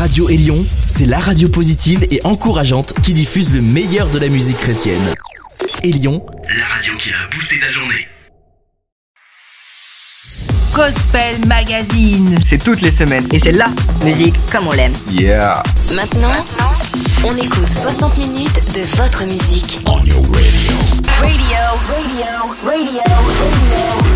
Radio Élion, c'est la radio positive et encourageante qui diffuse le meilleur de la musique chrétienne. Élion, la radio qui a boosté ta journée. Gospel Magazine. C'est toutes les semaines. Et c'est la musique comme on l'aime. Yeah. Maintenant, on écoute 60 minutes de votre musique. On your radio. Radio, radio, radio, radio.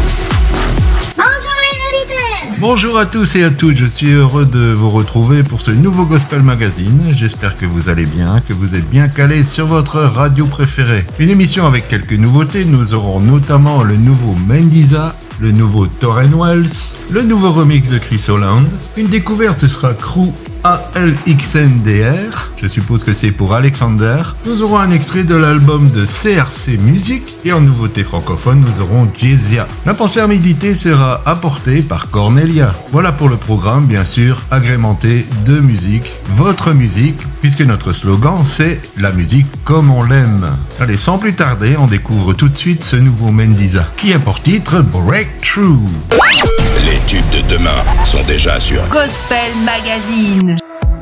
Bonjour à tous et à toutes, je suis heureux de vous retrouver pour ce nouveau Gospel Magazine. J'espère que vous allez bien, que vous êtes bien calés sur votre radio préférée. Une émission avec quelques nouveautés, nous aurons notamment le nouveau Mendiza, le nouveau Torren Wells, le nouveau remix de Chris Holland. Une découverte, ce sera Crew ALXNDR, je suppose que c'est pour Alexander. Nous aurons un extrait de l'album de CRC Music et en nouveauté francophone, nous aurons Jezia. La pensée à méditer sera apportée par Cornelia. Voilà pour le programme, bien sûr, agrémenté de musique, votre musique, puisque notre slogan c'est la musique comme on l'aime. Allez, sans plus tarder, on découvre tout de suite ce nouveau Mendiza, qui a pour titre Breakthrough. Les tubes de demain sont déjà sur Gospel Magazine. Session.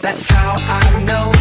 That's how I know.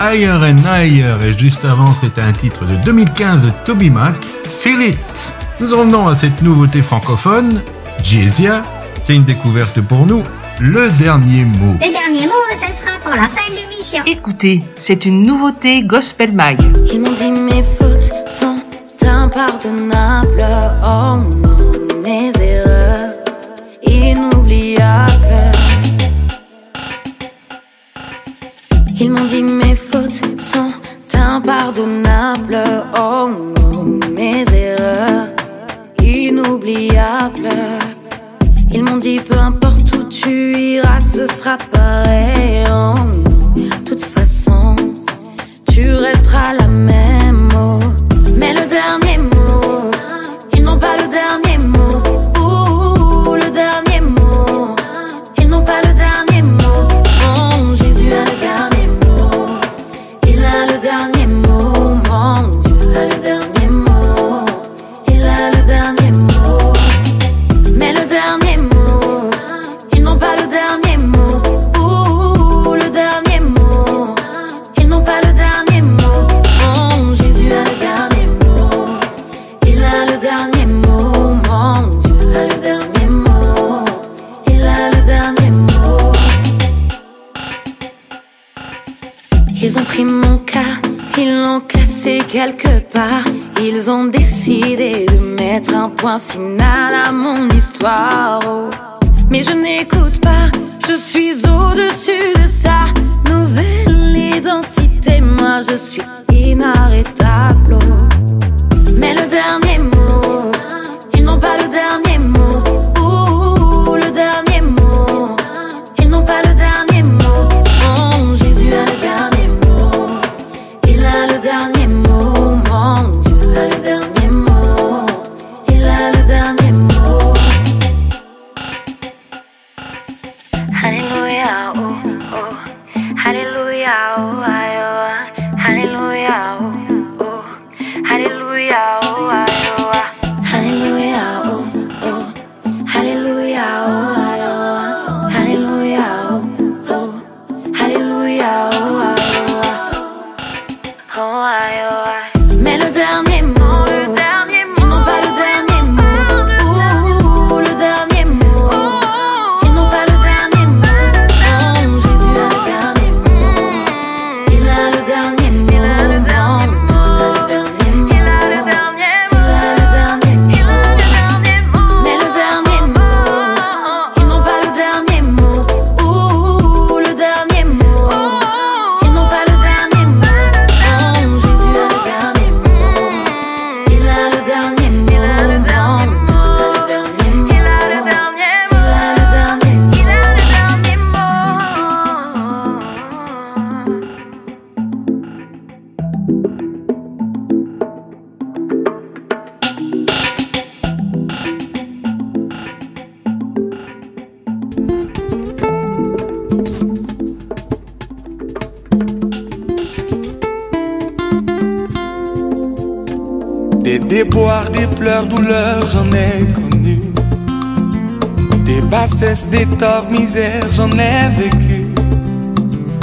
Higher and Higher. Et juste avant, c'était un titre de 2015 Toby Mac, Feel It. Nous en venons à cette nouveauté francophone, Jezia. C'est une découverte pour nous. Le dernier mot. Le dernier mot, ce sera pour la fin de l'émission. Écoutez, c'est une nouveauté Gospel Mag. Ils m'ont dit mes fautes sont impardonnables. Oh Final. now. cesse d'étoffe, misère, j'en ai vécu.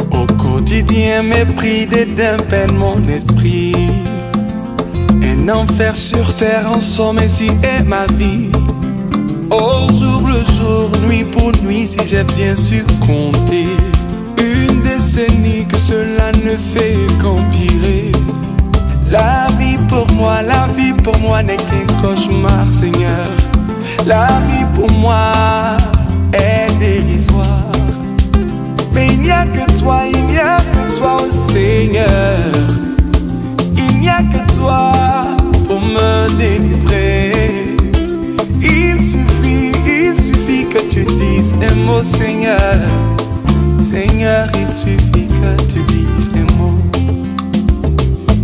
Au quotidien, mépris, dédain, peine mon esprit. Un enfer sur terre, en somme, ici est ma vie. Au jour le jour, nuit pour nuit, si j'ai bien su compter. Une décennie que cela ne fait qu'empirer. La vie pour moi, la vie pour moi n'est qu'un cauchemar, Seigneur. La vie pour moi dérisoire. Mais il n'y a que toi, il n'y a que toi, oh Seigneur. Il n'y a que toi pour me délivrer. Il suffit, il suffit que tu dises un mot, Seigneur. Seigneur, il suffit que tu dises un mot.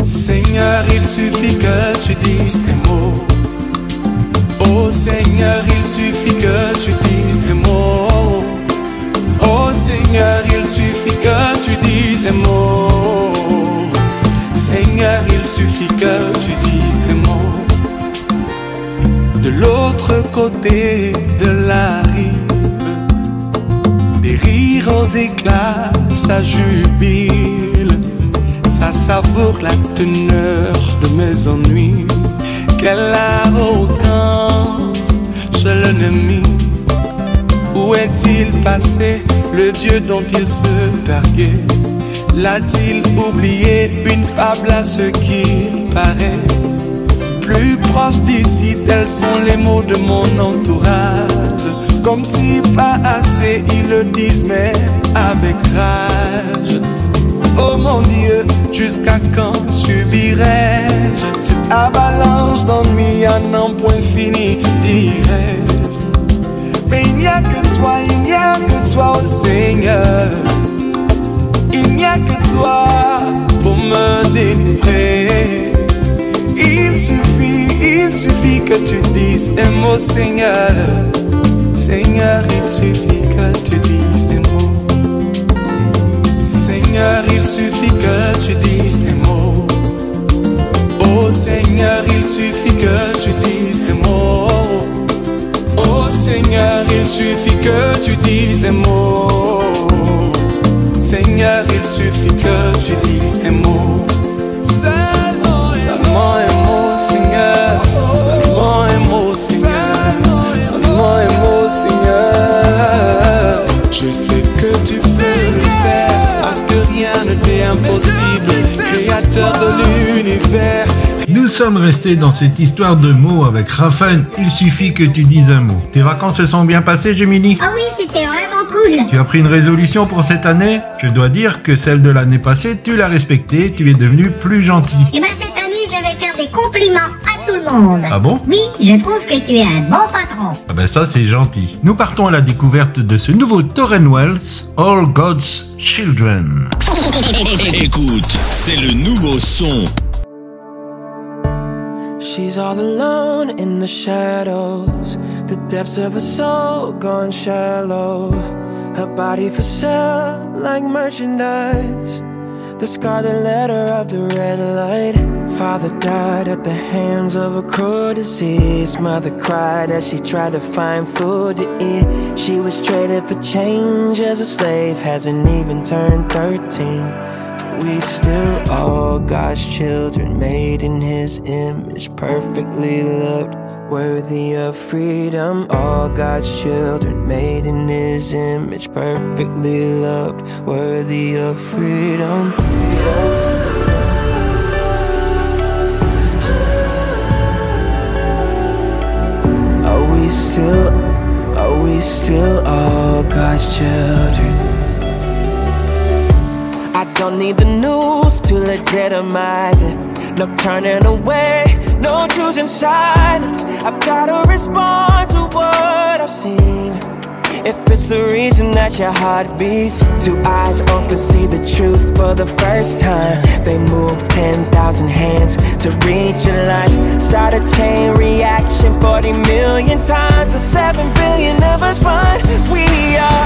Seigneur, il suffit que tu dises un mot. Oh Seigneur, il suffit que tu dises l'autre côté de la rive, des rires aux éclats, ça jubile, ça savoure la teneur de mes ennuis. Quelle arrogance chez l'ennemi. Où est-il passé le Dieu dont il se targuait? L'a-t-il oublié une fable à ce qu'il paraît? Plus proche d'ici, tels sont les mots de mon entourage. Comme si pas assez, ils le disent, mais avec rage. Oh mon Dieu, jusqu'à quand subirai-je cette avalanche d'ennuis à n'en point fini, dirais-je. Mais il n'y a que toi, il n'y a que toi, oh Seigneur. Il n'y a que toi pour me délivrer. Il suffit, il suffit que tu dises un mot, Seigneur. Seigneur, il suffit que tu dises un mot. Seigneur, il suffit que tu dises un mot. Oh Seigneur, il suffit que tu dises un mot. Oh Seigneur, il suffit que tu dises un mot. Seigneur, il suffit que tu dises un mot. Seulement, seulement un mot, Seigneur. Seulement un mot, Seigneur. Seulement un mot, Seigneur. Je sais que tu peux le faire, parce que rien ne t'est impossible. Créateur de l'univers. Nous sommes restés dans cette histoire de mots avec Raphaël. Il suffit que tu dises un mot. Tes vacances se sont bien passées, Gemini? Ah oui, c'était vraiment cool. Tu as pris une résolution pour cette année? Je dois dire que celle de l'année passée, tu l'as respectée, tu es devenu plus gentil. Et ben cette compliments à tout le monde. Ah bon? Oui, je trouve que tu es un bon patron. Ah ben ça c'est gentil. Nous partons à la découverte de ce nouveau Torren Wells, All God's Children. Écoute, c'est le nouveau son. She's all alone in the shadows, the depths of her soul gone shallow. Her body for sale like merchandise. The scarlet letter of the red light. Father died at the hands of a cruel disease. Mother cried as she tried to find food to eat. She was traded for change as a slave, hasn't even turned 13. We still all God's children, made in His image, perfectly loved, worthy of freedom. All God's children, made in His image, perfectly loved, worthy of freedom. Still, are we still all God's children? I don't need the news to legitimize it. No turning away, no choosing silence. I've gotta respond to what I've seen. If it's the reason that your heart beats, two eyes open, see the truth for the first time. They move 10,000 hands to reach your life. Start a chain reaction 40 million times. Or 7 billion of us run. We are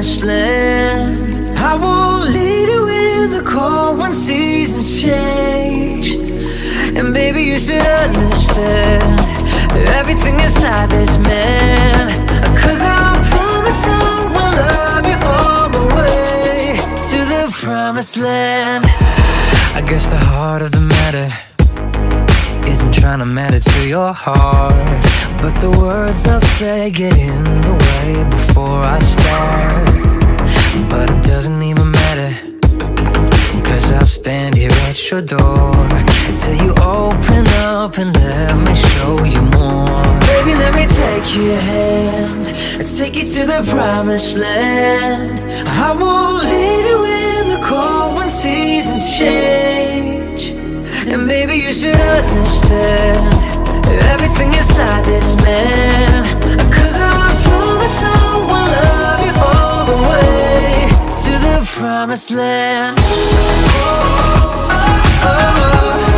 promised. your hand and take you to the promised land. I won't leave you in the cold when seasons change. And maybe you should understand everything inside this man. Cause I promise I will love you all the way to the promised land. Oh, oh, oh, oh, oh.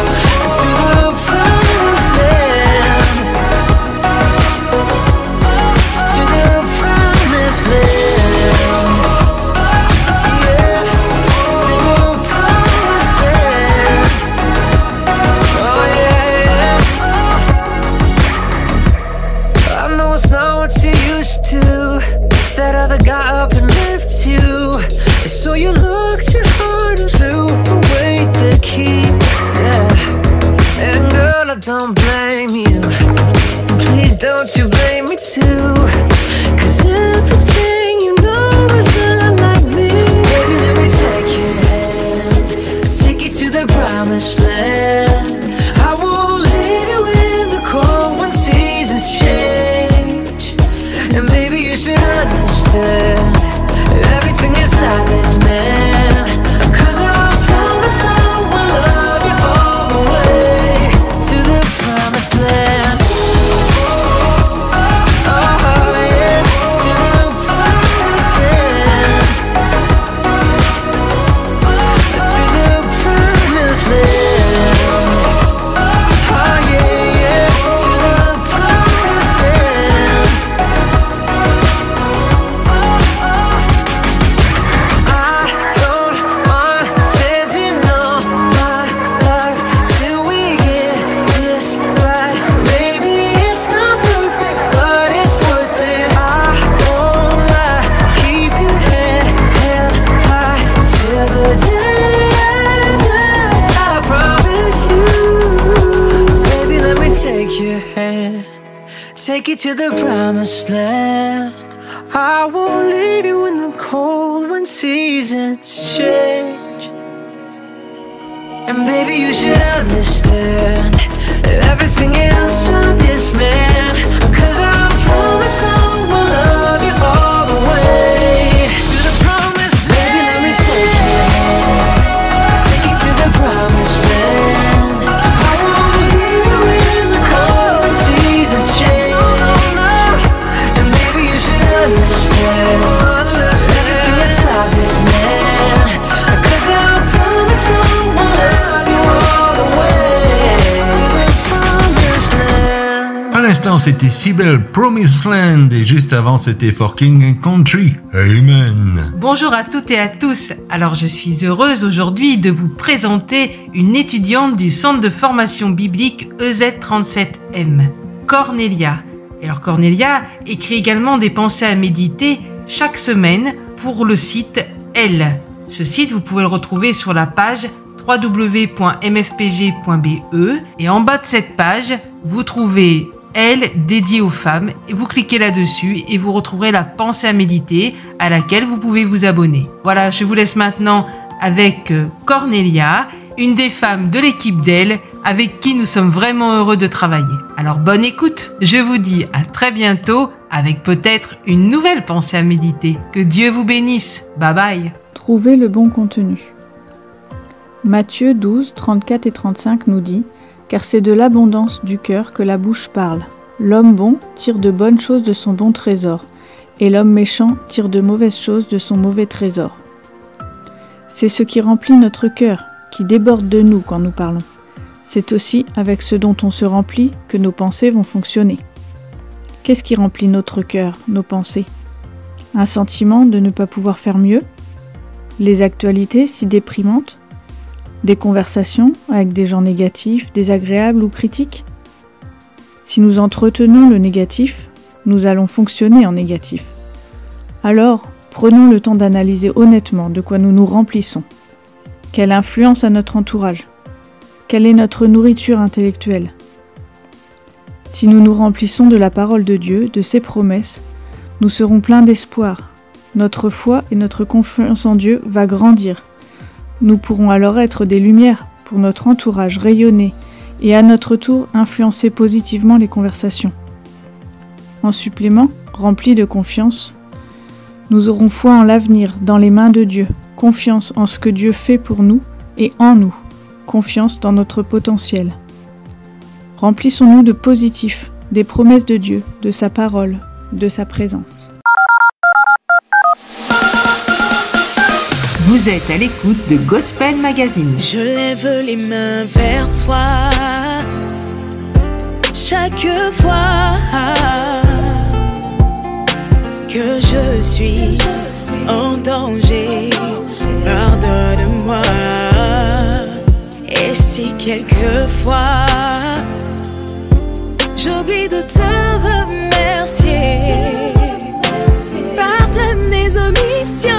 C'était Sibyl Promised Land et juste avant, c'était For King and Country. Amen. Bonjour à toutes et à tous. Alors je suis heureuse aujourd'hui de vous présenter une étudiante du centre de formation biblique E EZ37M, Cornelia. Et alors Cornelia écrit également des pensées à méditer chaque semaine pour le site Elle. Ce site, vous pouvez le retrouver sur la page www.mfpg.be et en bas de cette page, vous trouvez elle dédiée aux femmes et vous cliquez là-dessus et vous retrouverez la pensée à méditer à laquelle vous pouvez vous abonner. Voilà, je vous laisse maintenant avec euh, Cornelia, une des femmes de l'équipe d'elle avec qui nous sommes vraiment heureux de travailler. Alors bonne écoute, je vous dis à très bientôt avec peut-être une nouvelle pensée à méditer. Que Dieu vous bénisse. Bye bye. Trouver le bon contenu. Matthieu 12, 34 et 35 nous dit Car c'est de l'abondance du cœur que la bouche parle. L'homme bon tire de bonnes choses de son bon trésor, et l'homme méchant tire de mauvaises choses de son mauvais trésor. C'est ce qui remplit notre cœur, qui déborde de nous quand nous parlons. C'est aussi avec ce dont on se remplit que nos pensées vont fonctionner. Qu'est-ce qui remplit notre cœur, nos pensées? Un sentiment de ne pas pouvoir faire mieux? Les actualités si déprimantes Des conversations avec des gens négatifs, désagréables ou critiques Si nous entretenons le négatif, nous allons fonctionner en négatif. Alors, prenons le temps d'analyser honnêtement de quoi nous nous remplissons. Quelle influence a notre entourage? Quelle est notre nourriture intellectuelle? Si nous nous remplissons de la parole de Dieu, de ses promesses, nous serons pleins d'espoir. Notre foi et notre confiance en Dieu va grandir. Nous pourrons alors être des lumières pour notre entourage, rayonner et à notre tour influencer positivement les conversations. En supplément, remplis de confiance, nous aurons foi en l'avenir, dans les mains de Dieu, confiance en ce que Dieu fait pour nous et en nous, confiance dans notre potentiel. Remplissons-nous de positif, des promesses de Dieu, de sa parole, de sa présence. Vous êtes à l'écoute de Gospel Magazine. Je lève les mains vers toi chaque fois que je suis en danger. Pardonne-moi. Et si quelquefois j'oublie de te remercier, pardonne mes omissions.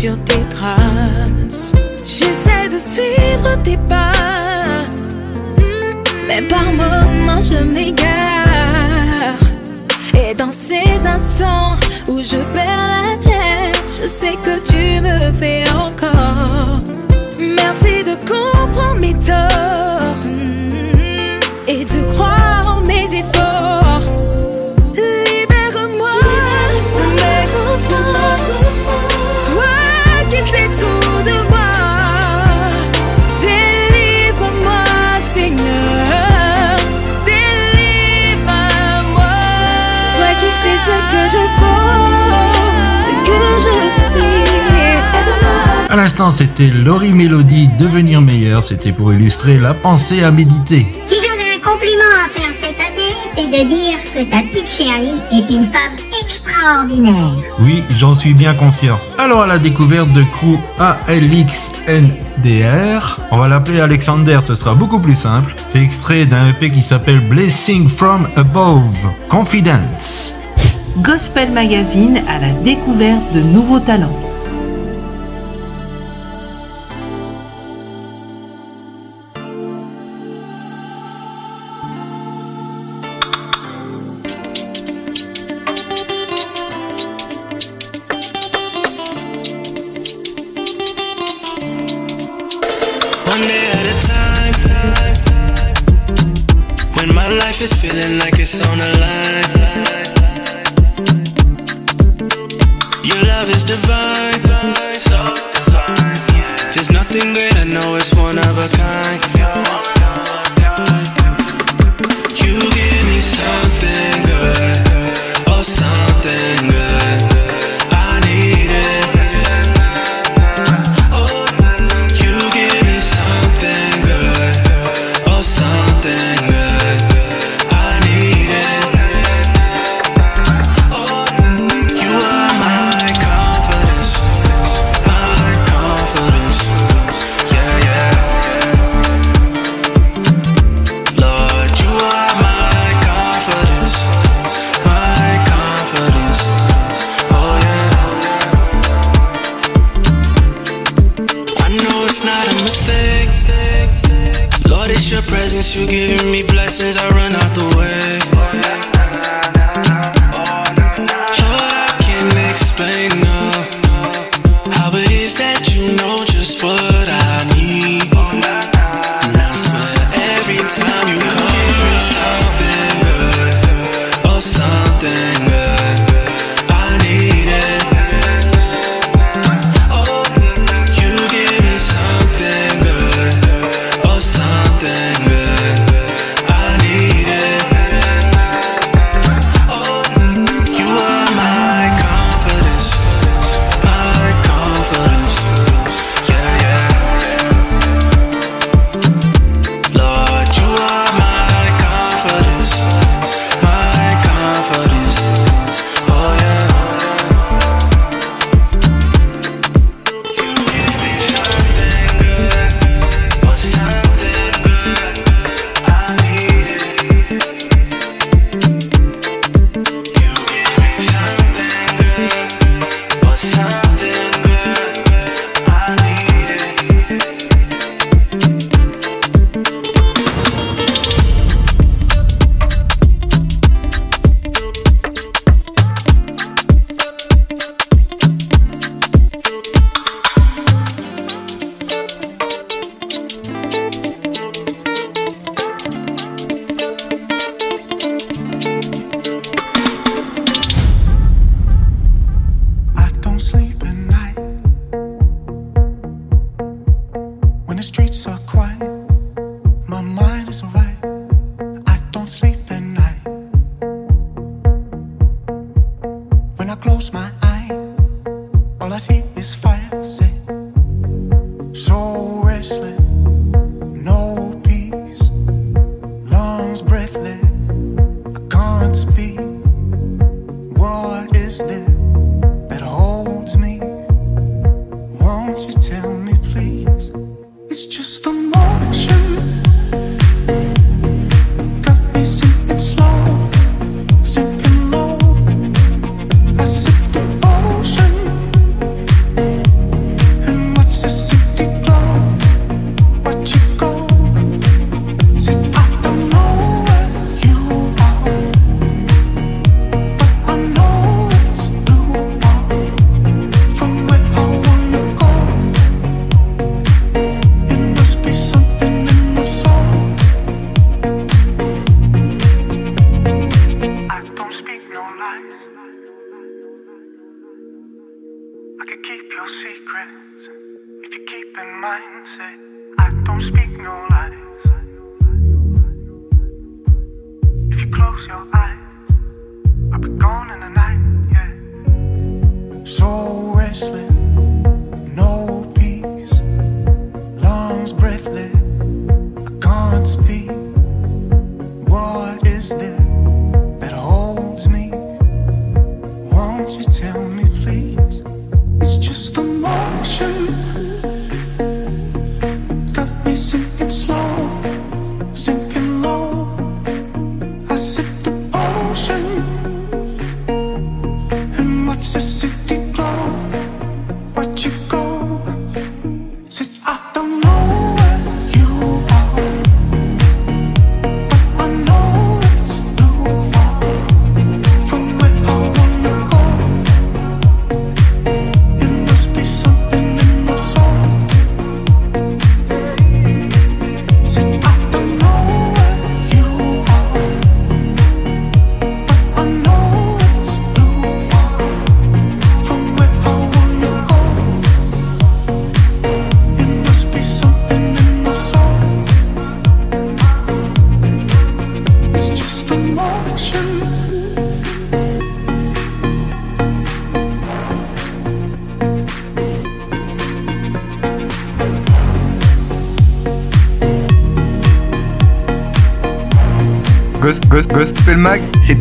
sur tes traces. J'essaie de suivre tes pas, mais par moments je m'égare. Et dans ces instants où je perds la tête, je sais que tu me fais encore. Merci de comprendre mes torts. l'instant, c'était Laurie Mélodie, Devenir meilleur. C'était pour illustrer la pensée à méditer. Si j'avais un compliment à faire cette année, c'est de dire que ta petite chérie est une femme extraordinaire. Oui, j'en suis bien conscient. Alors, à la découverte de crew ALXNDR, on va l'appeler Alexander, ce sera beaucoup plus simple. C'est extrait d'un EP qui s'appelle Blessing from Above, Confidence. Gospel Magazine à la découverte de nouveaux talents. like it's on the line. Your love is divine. There's nothing great, I know it's one of a kind.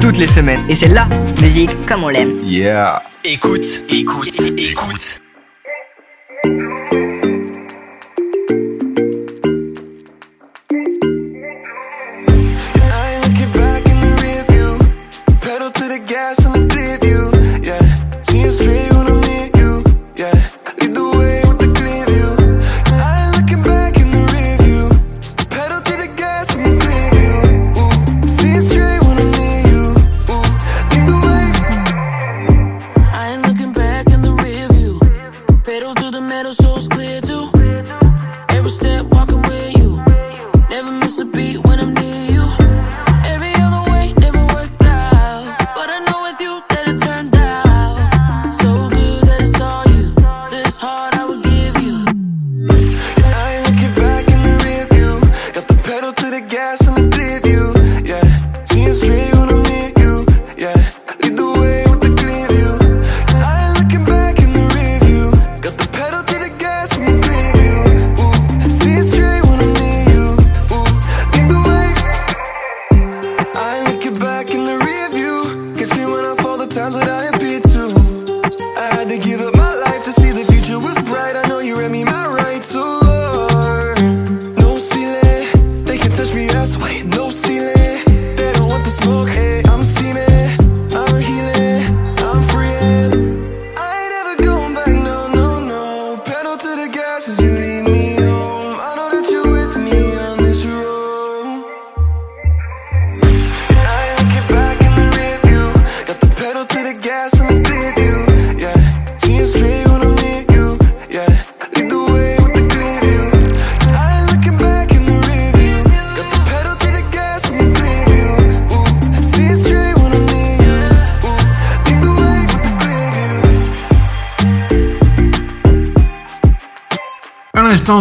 toutes les semaines. Et c'est la musique comme on l'aime. Yeah. Écoute, écoute, écoute.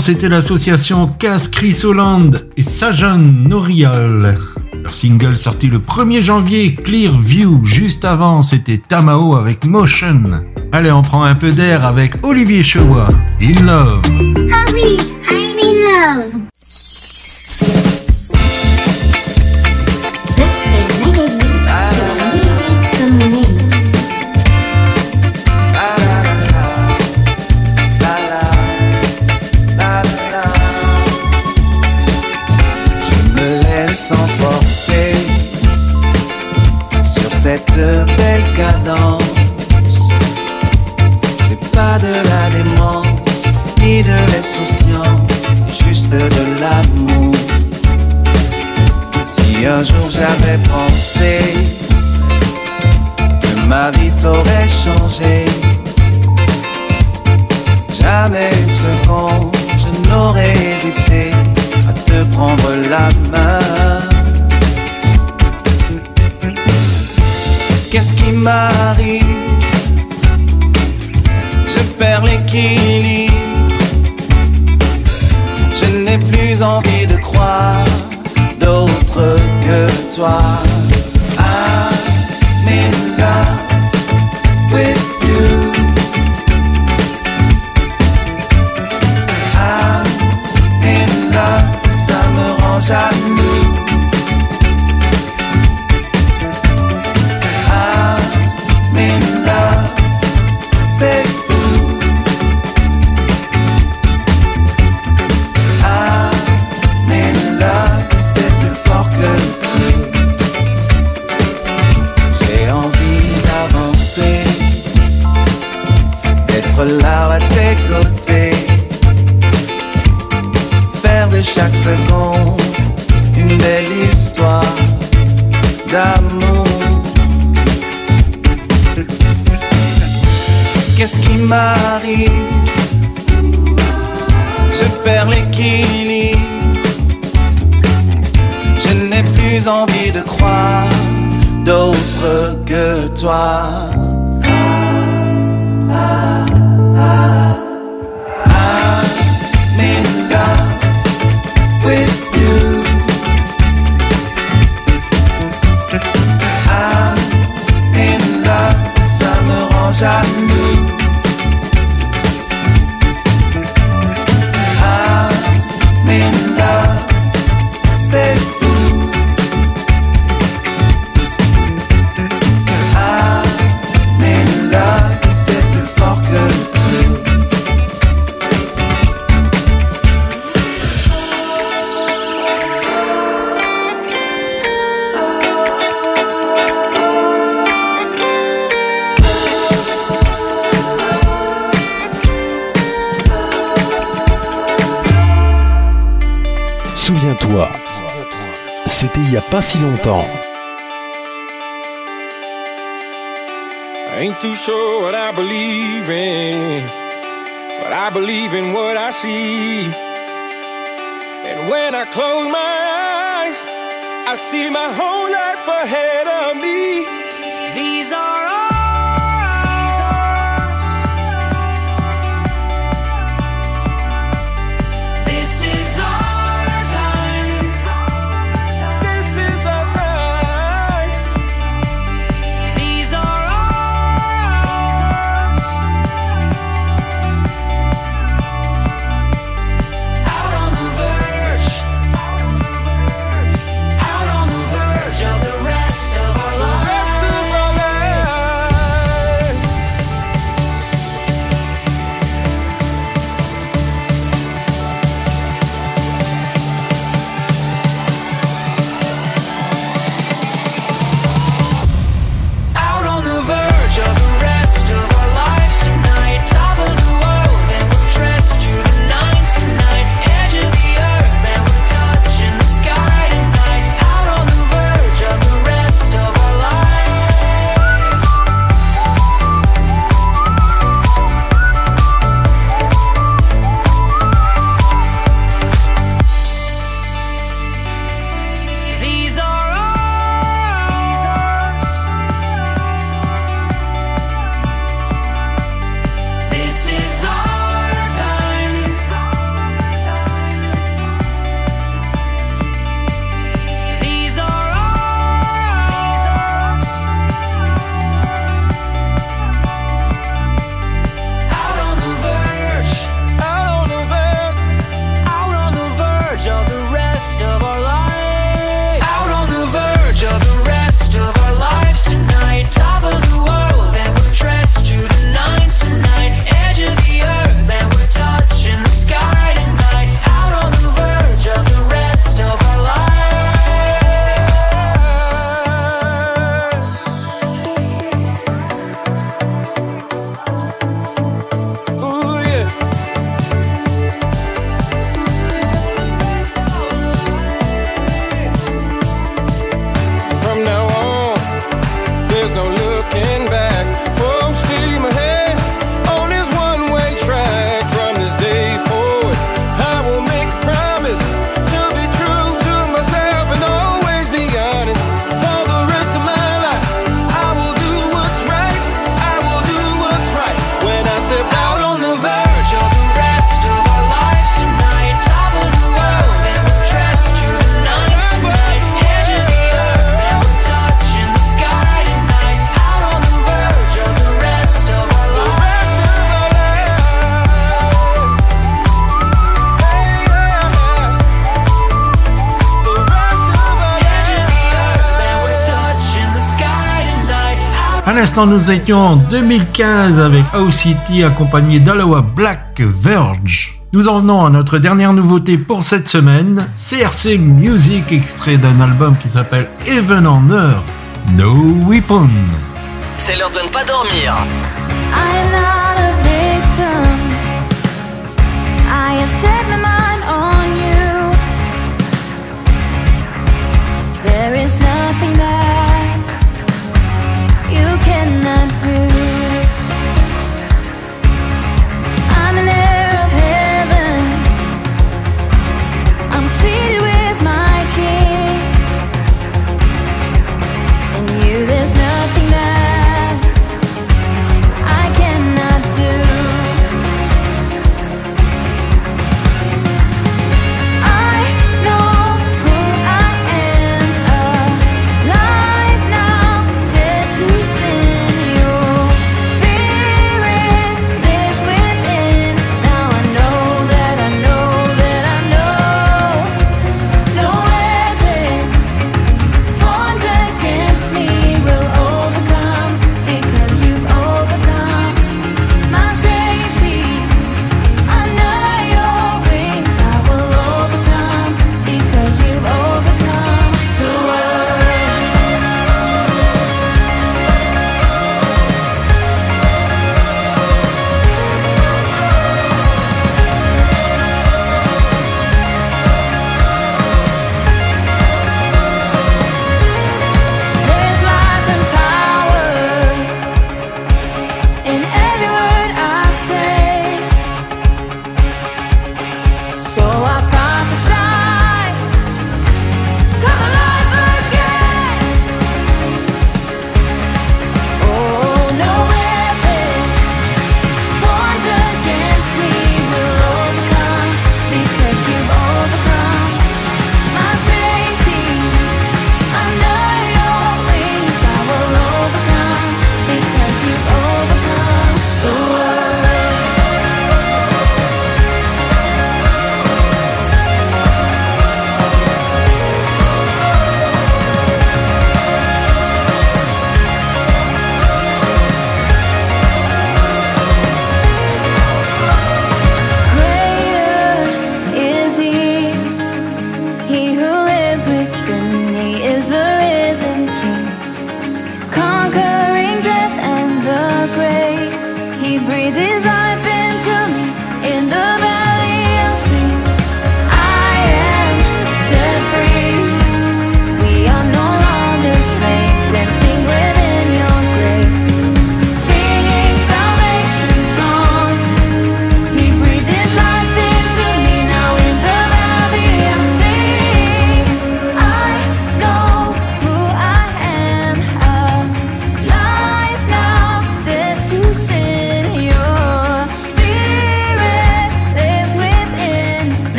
c'était l'association Casse Chrysoland et Sajan Norial. Leur single sorti le 1er janvier, Clear View. Juste avant, c'était Tamao avec Motion. Allez, on prend un peu d'air avec Olivier Chewa. In love. J'avais pensé que ma vie t'aurait changé, jamais une seconde je n'aurais hésité à te prendre la main. Qu'est-ce qui m'arrive but I believe in what I see. And when I close my eyes, I see my whole life ahead of me. These are l'instant, nous étions en 2015 avec OCT accompagné d'Aloha Black Verge. Nous en venons à notre dernière nouveauté pour cette semaine, CRC Music, extrait d'un album qui s'appelle Even on Earth, No Weapon. C'est l'heure de ne pas dormir. I'm not a victim. I have set my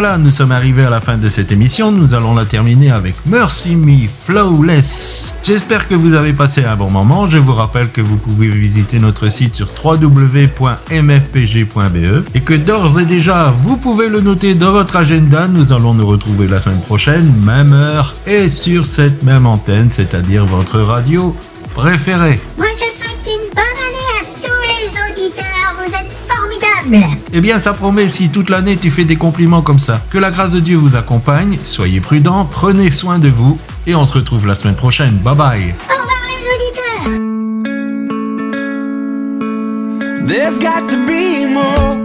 Voilà, nous sommes arrivés à la fin de cette émission. Nous allons la terminer avec Mercy Me Flawless. J'espère que vous avez passé un bon moment. Je vous rappelle que vous pouvez visiter notre site sur www.mfpg.be et que d'ores et déjà, vous pouvez le noter dans votre agenda. Nous allons nous retrouver la semaine prochaine, même heure et sur cette même antenne, c'est-à-dire votre radio préférée. Moi, je souhaite une bonne année à tous les auditeurs. Amen. Eh bien, ça promet si toute l'année tu fais des compliments comme ça. Que la grâce de Dieu vous accompagne, soyez prudents, prenez soin de vous et on se retrouve la semaine prochaine. Bye bye. Au revoir les auditeurs. There's got to be more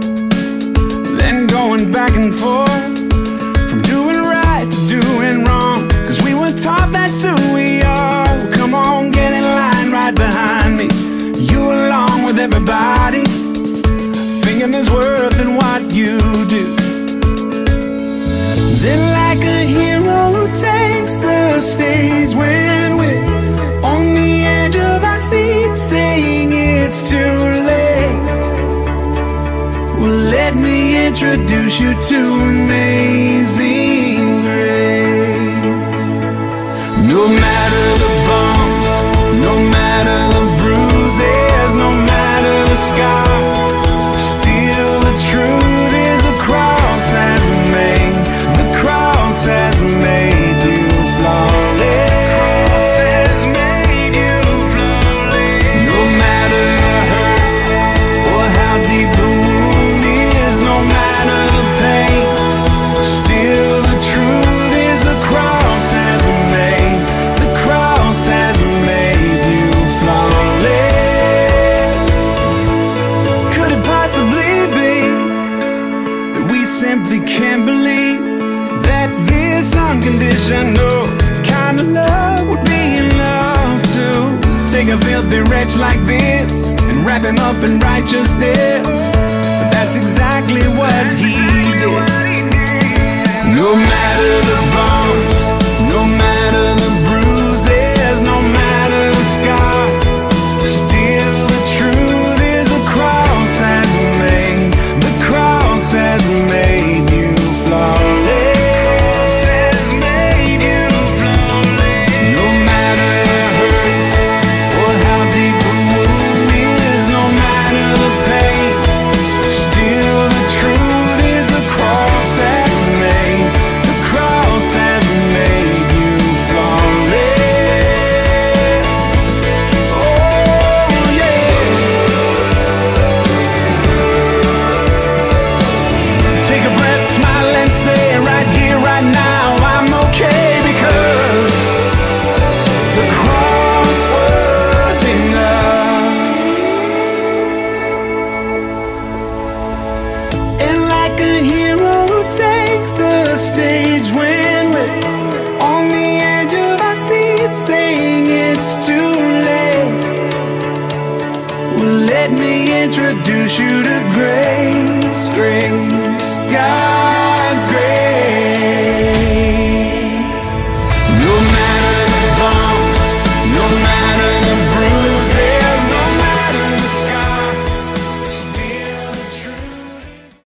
than going back and forth from doing right to doing wrong. Cause we were taught that's who we are. Come on, get in line right behind me. You along with everybody. him is worth in what you do. Then, like a hero, who takes the stage when we're on the edge of our seat, saying it's too late. Well, let me introduce you to Amazing Grace. No matter filthy wretch like this and wrap him up in righteousness. But that's exactly what he did. No matter the bone.